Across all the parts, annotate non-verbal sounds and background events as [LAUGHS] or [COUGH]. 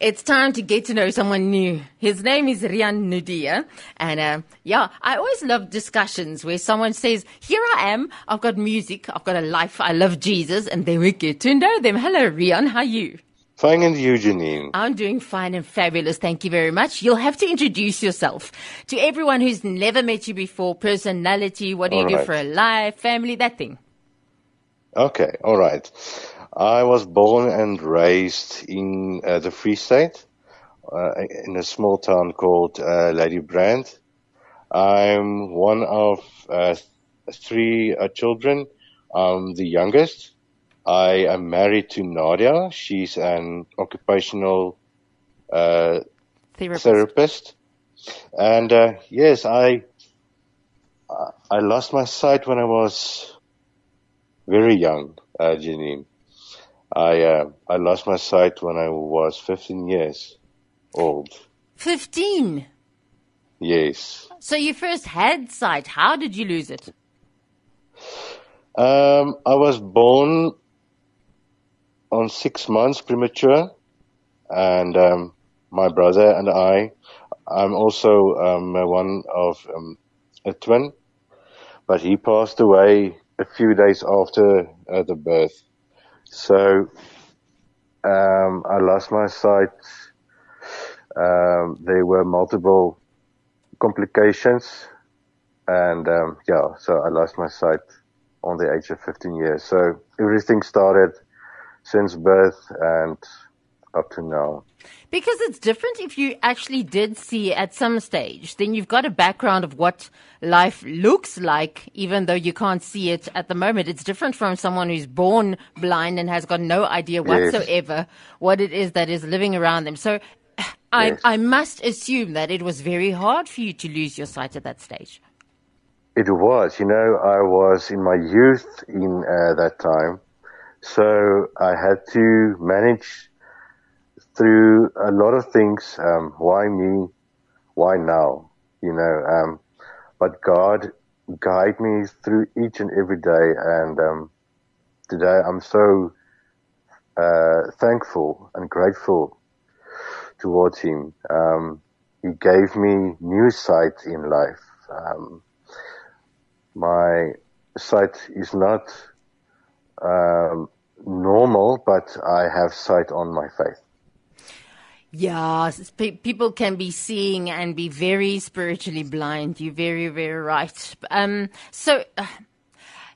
It's time to get to know someone new. His name is Riaan Naude. And uh, yeah, I always love discussions where someone says, Here I am. I've got music. I've got a life. I love Jesus. And then we get to know them. Hello, Riaan. How are you? Fine and you, Janine. I'm doing fine and fabulous. Thank you very much. You'll have to introduce yourself to everyone who's never met you before. Personality. What do you All do for a life? Family, that thing. Okay, all right. I was born and raised in uh, the Free State, uh, in a small town called uh, Ladybrand. I'm one of uh, three uh, children. I'm the youngest. I am married to Nadia. She's an occupational uh, Therapist. therapist. And uh, yes, I I lost my sight when I was very young, uh, Janine. I uh, I lost my sight when I was 15 years old. 15. Yes. So you first had sight. How did you lose it? Um, I was born on six months premature, and um, my brother and I. I'm also um, one of um, a twin, but he passed away a few days after uh, the birth. So um, I lost my sight. Um, there were multiple complications, and um, yeah, so I lost my sight on the age of 15 years. So everything started since birth and up to now. Because it's different if you actually did see at some stage, then you've got a background of what life looks like, even though you can't see it at the moment. It's different from someone who's born blind and has got no idea Yes. whatsoever what it is that is living around them. So [SIGHS] I, Yes. I must assume that it was very hard for you to lose your sight at that stage. It was, you know, I was in my youth in uh, that time, so I had to manage through a lot of things. Um, why me? Why now? You know, um, but God guide me through each and every day, and um, today I'm so uh, thankful and grateful towards Him. Um, he gave me new sight in life. Um, my sight is not um, normal, but I have sight on my faith. Yeah, pe- people can be seeing and be very spiritually blind. You're very, very right. Um, so uh,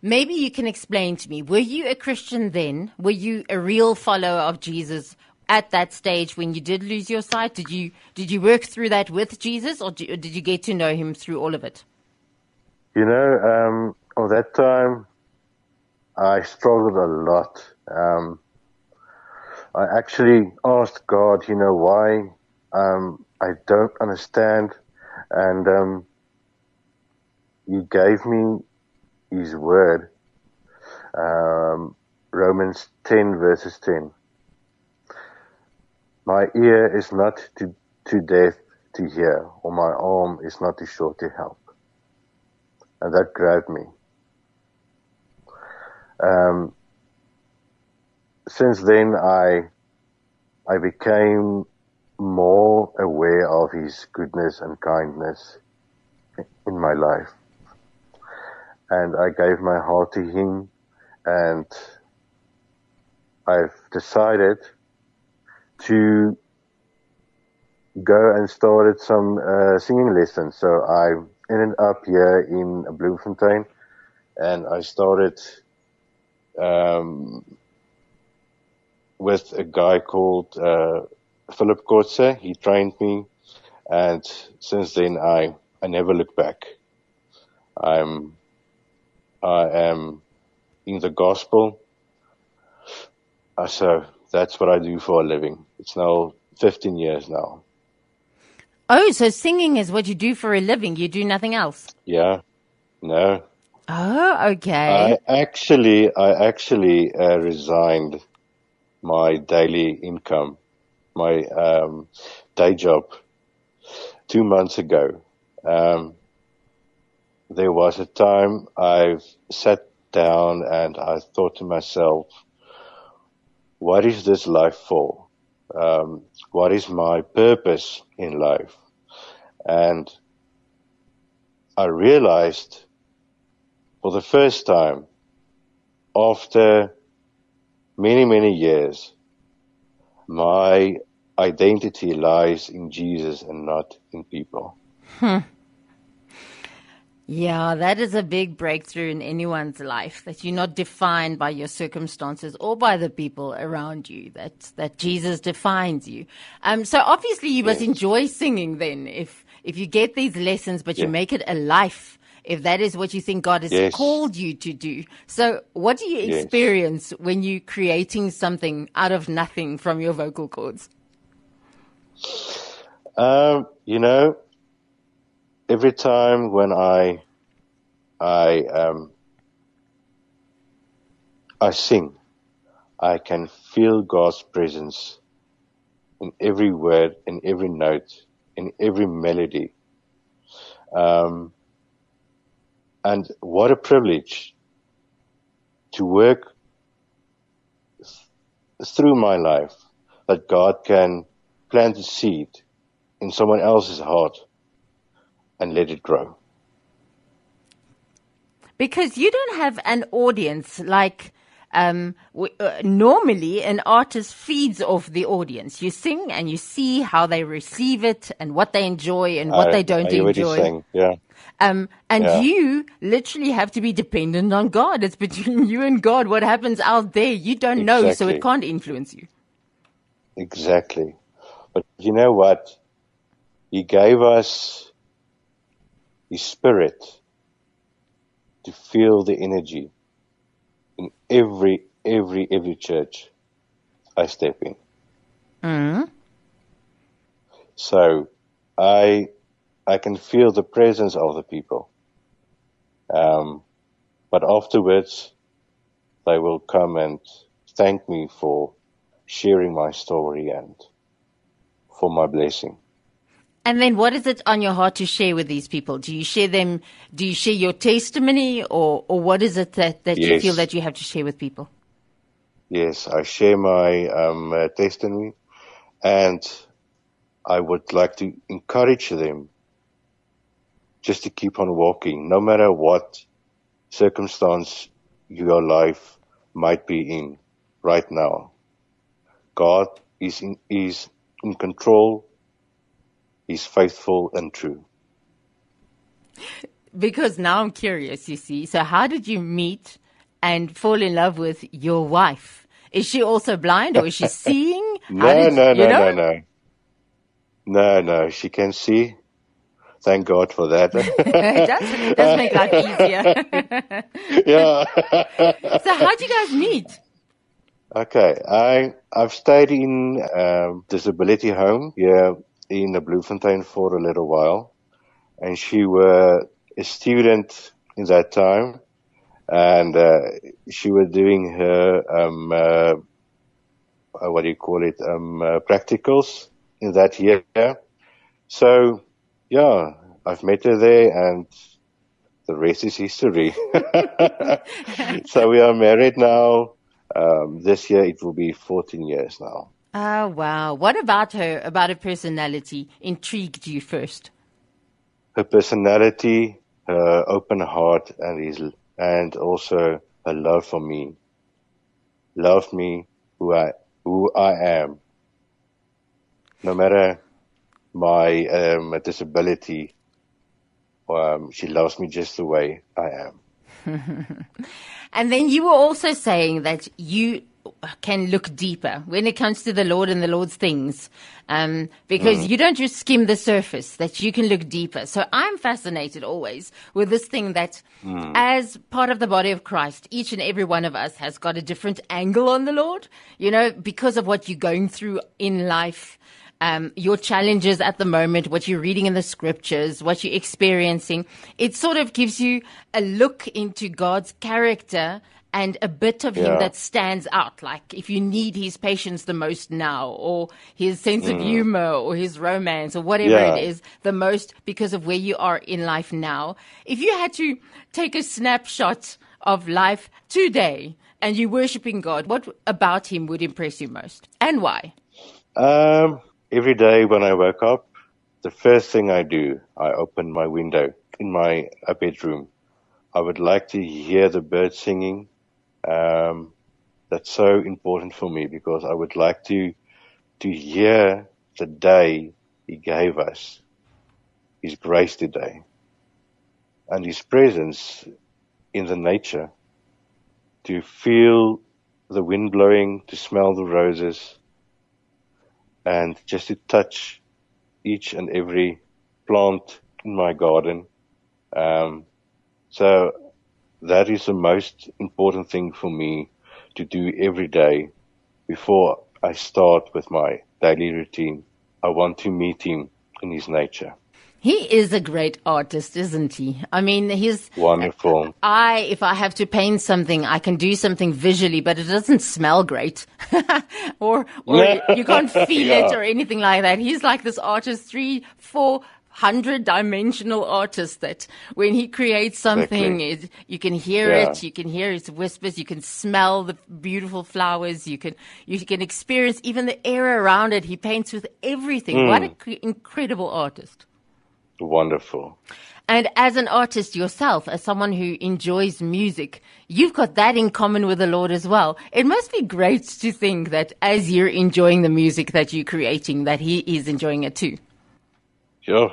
maybe you can explain to me: Were you a Christian then? Were you a real follower of Jesus at that stage when you did lose your sight? Did you did you work through that with Jesus, or did you get to know Him through all of it? You know, um, at that time, I struggled a lot. Um, I actually asked God, you know, why um, I don't understand, and um, He gave me His word, um, Romans 10 verses 10. My ear is not too, too deaf to hear, or my arm is not too short to help and that grabbed me. Um, since then, I I became more aware of His goodness and kindness in my life, and I gave my heart to Him, and I've decided to go and started some uh, singing lessons. So I ended up here in Bloemfontein, and I started um, with a guy called uh, Philip Kotze. He trained me, and since then I I never look back. I'm I am in the gospel. Uh, so that's what I do for a living. It's now 15 years now. Oh, so singing is what you do for a living. You do nothing else. Yeah. No. Oh, okay. I actually, I actually uh, resigned my daily income, my um, day job, two months ago. Um, there was a time I sat down and I thought to myself, what is this life for? um, what is my purpose in life? And I realized for the first time after many, many years, my identity lies in Jesus and not in people. Hmm. Yeah, that is a big breakthrough in anyone's life that you're not defined by your circumstances or by the people around you. That that Jesus defines you. Um, so obviously you must yes. enjoy singing then, if if you get these lessons, but you make it a life. If that is what you think God has yes. called you to do. So what do you experience yes. when you're creating something out of nothing from your vocal cords? Um, you know, every time when I I um, I sing, I can feel God's presence in every word, in every note, in every melody. Um, and what a privilege to work th- through my life that God can plant a seed in someone else's heart and let it grow. Because you don't have an audience like um, uh, normally an artist feeds off the audience. You sing and you see how they receive it and what they enjoy and what I, they don't enjoy. Yeah. Um, and yeah. you literally have to be dependent on God. It's between you and God. What happens out there, you don't exactly. know, so it can't influence you. Exactly. But you know what? He gave us his spirit to feel the energy in every, every, every church I step in. Mm. So I, I can feel the presence of the people. Um, but afterwards, they will come and thank me for sharing my story and for my blessing. And then what is it on your heart to share with these people? Do you share them, do you share your testimony or, or what is it that, that yes. you feel that you have to share with people? Yes, I share my um, uh, testimony and I would like to encourage them just to keep on walking, no matter what circumstance your life might be in right now. God is in, is in control He's faithful and true. Because now I'm curious, you see. So, how did you meet and fall in love with your wife? Is she also blind or is she [LAUGHS] seeing? no, did, no, no, no, no. No, no, she can see. Thank God for that. it, does, it does make life easier. [LAUGHS] yeah. so, how'd you guys meet? Okay, I I've stayed in um, disability home here in the Bloemfontein for a little while, and she was a student in that time, and uh, she was doing her um, uh, uh, what do you call it um, uh, practicals in that year. So, yeah, I've met her there, and the rest is history. [LAUGHS] so we are married now. Um, this year it will be 14 years now. Oh, wow. What about her, about her personality, intrigued you first? Her personality, her open heart, and his, and also her love for me. Love me who I, who I am. No matter my um, disability, um, she loves me just the way I am. [LAUGHS] and then you were also saying that you can look deeper when it comes to the Lord and the Lord's things. Um, because mm. you don't just skim the surface, that you can look deeper. So I'm fascinated always with this thing that mm. as part of the body of Christ, each and every one of us has got a different angle on the Lord, you know, because of what you're going through in life. Um, your challenges at the moment, what you're reading in the scriptures, what you're experiencing. It sort of gives you a look into God's character and a bit of yeah. him that stands out. Like if you need his patience the most now, or his sense mm. of humor, or his romance, or whatever yeah. it is the most because of where you are in life now. If you had to take a snapshot of life today and you're worshiping God, what about him would impress you most and why? Um, every day when I wake up, the first thing I do, I open my window in my bedroom. I would like to hear the birds singing. Um, that's so important for me because I would like to to hear the day He gave us, His grace today, and His presence in the nature. To feel the wind blowing, to smell the roses, and just to touch each and every plant in my garden. Um, so that is the most important thing for me to do every day before I start with my daily routine. I want to meet him in his nature. He is a great artist, isn't he? I mean, he's wonderful. I, if I have to paint something, I can do something visually, but it doesn't smell great, [LAUGHS] or or you can't [LAUGHS] feel yeah. it or anything like that. He's like this artist, three, four hundred dimensional artist that when he creates something, exactly. it, you can hear yeah. it, you can hear his whispers, you can smell the beautiful flowers, you can you can experience even the air around it. He paints with everything. Mm. What an cre- incredible artist! Wonderful. And as an artist yourself, as someone who enjoys music, you've got that in common with the Lord as well. It must be great to think that as you're enjoying the music that you're creating, that He is enjoying it too. Sure.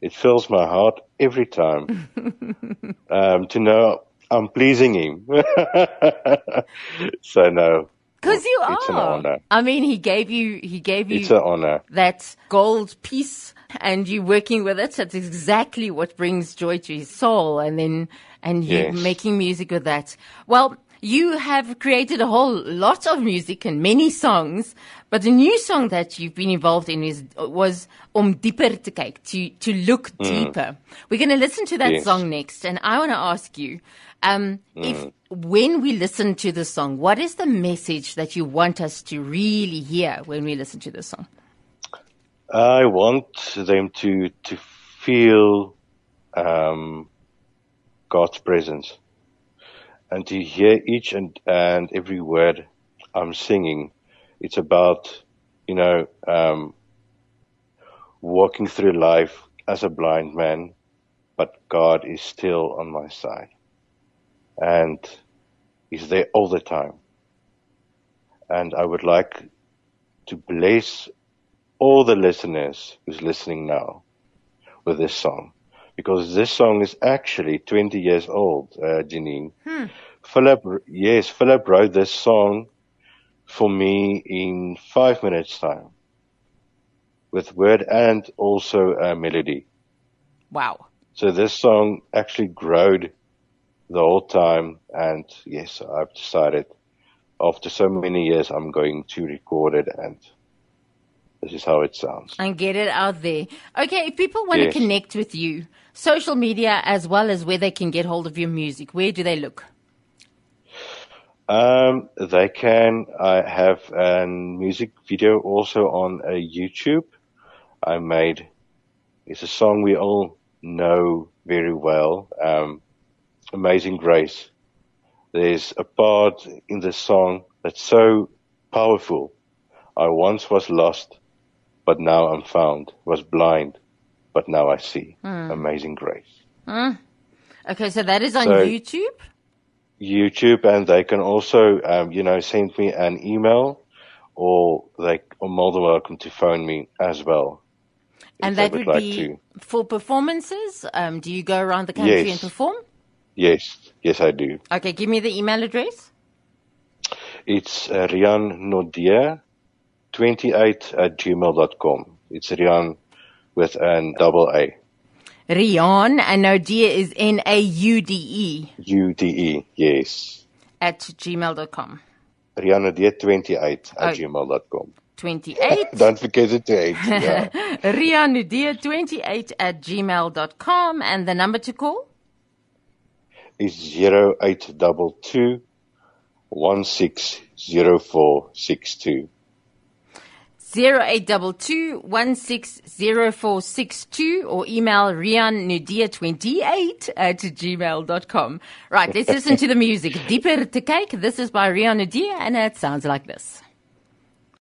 It fills my heart every time [LAUGHS] um, to know I'm pleasing Him. [LAUGHS] so, no, because you it's are. An honor. I mean, he gave you, he gave you it's an honor. that gold piece and you working with it. That's exactly what brings joy to his soul. And then, and you yes. making music with that. Well, you have created a whole lot of music and many songs, but the new song that you've been involved in is was Om Dieper te kyk, to to look mm. deeper. We're going to listen to that yes. song next, and I want to ask you, um, mm. if when we listen to the song, what is the message that you want us to really hear when we listen to the song? I want them to to feel um, God's presence and to hear each and, and every word I'm singing. It's about you know um, walking through life as a blind man, but God is still on my side and is there all the time. And I would like to bless all the listeners who's listening now with this song because this song is actually 20 years old, uh, Janine. Hmm. Philip, yes, Philip wrote this song for me in five minutes time with word and also a melody. Wow. So this song actually growed the whole time. And yes, I've decided after so many years, I'm going to record it and this is how it sounds. And get it out there. Okay, if people want yes. to connect with you, social media as well as where they can get hold of your music, where do they look? Um, they can. I have a music video also on a YouTube. I made. It's a song we all know very well. Um, Amazing Grace, there's a part in the song that's so powerful. I once was lost, but now I'm found, was blind, but now I see. Mm. Amazing Grace. Mm. Okay, so that is on so, YouTube? YouTube, and they can also, um, you know, send me an email or they are more than welcome to phone me as well. And that would, would like be to. for performances? Um, do you go around the country yes. and perform? Yes, yes, I do. Okay, give me the email address. It's uh, Riaan 28 at gmail.com. It's Riaan with an double A. Riaan, and Naude is N A U D E. U D E, yes. At gmail.com. Riaan 28 at oh. gmail.com. 28. [LAUGHS] Don't forget the date. Yeah. [LAUGHS] Riaan 28 at gmail.com. And the number to call? Is zero eight double two one six zero four six two. Zero eight double two one six zero four six two or email Riaan Naude twenty eight at gmail.com. Right, let's listen to the music. [LAUGHS] Dieper te kyk. This is by Riaan Naude and it sounds like this.